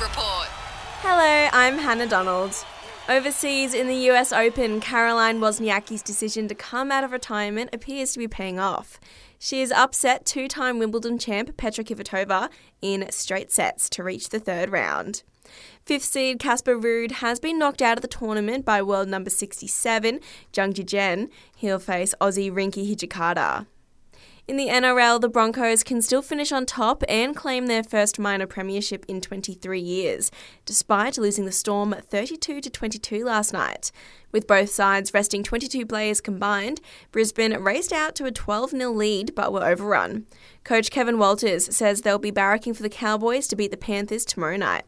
Report. Hello, I'm Hannah Donald. Overseas in the US Open, Caroline Wozniacki's decision to come out of retirement appears to be paying off. She has upset two time Wimbledon champ Petra Kvitova in straight sets to reach the third round. Fifth seed Casper Ruud has been knocked out of the tournament by world number 67, Zhang Zhizhen. He'll face Aussie Rinky Hijikata. In the NRL, the Broncos can still finish on top and claim their first minor premiership in 23 years, despite losing the Storm 32 to 22 last night. With both sides resting 22 players combined, Brisbane raced out to a 12 0 lead but were overrun. Coach Kevin Walters says they'll be barracking for the Cowboys to beat the Panthers tomorrow night.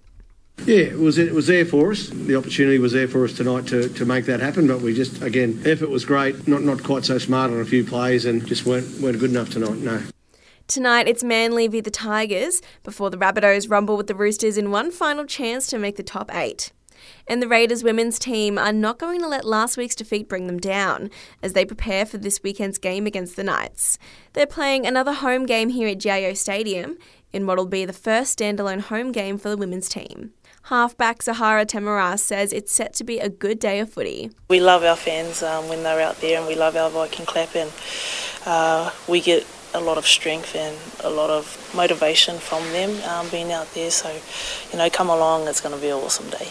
Yeah, it was it was there for us. The opportunity was there for us tonight to, to make that happen, but we just again effort was great. Not not quite so smart on a few plays, and just weren't weren't good enough tonight. No. Tonight it's Manly v the Tigers before the Rabbitohs rumble with the Roosters in one final chance to make the top eight. And the Raiders women's team are not going to let last week's defeat bring them down as they prepare for this weekend's game against the Knights. They're playing another home game here at GIO Stadium in what'll be the first standalone home game for the women's team. Halfback Zahara Temaras says it's set to be a good day of footy. We love our fans um, when they're out there and we love our Viking clap and uh, we get a lot of strength and a lot of motivation from them um, being out there. So, you know, come along, it's going to be an awesome day.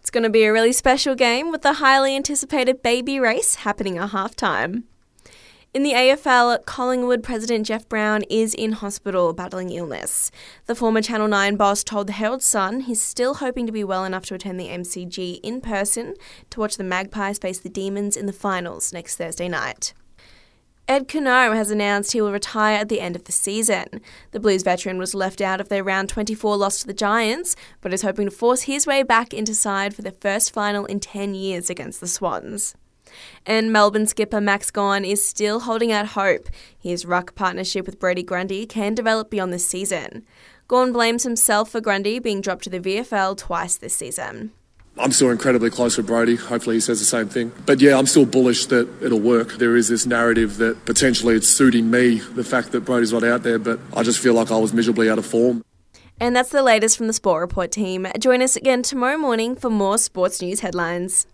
It's going to be a really special game with the highly anticipated baby race happening at halftime. In the AFL, Collingwood President Jeff Browne is in hospital battling illness. The former Channel 9 boss told the Herald Sun he's still hoping to be well enough to attend the MCG in person to watch the Magpies face the Demons in the finals next Thursday night. Ed Curnow has announced he will retire at the end of the season. The Blues veteran was left out of their round 24 loss to the Giants, but is hoping to force his way back into side for their first final in 10 years against the Swans. And Melbourne skipper Max Gawn is still holding out hope his ruck partnership with Brodie Grundy can develop beyond this season. Gawn blames himself for Grundy being dropped to the VFL twice this season. I'm still incredibly close with Brodie. Hopefully, he says the same thing. But yeah, I'm still bullish that it'll work. There is this narrative that potentially it's suiting me, the fact that Brodie's not out there, but I just feel like I was miserably out of form. And that's the latest from the Sport Report team. Join us again tomorrow morning for more sports news headlines.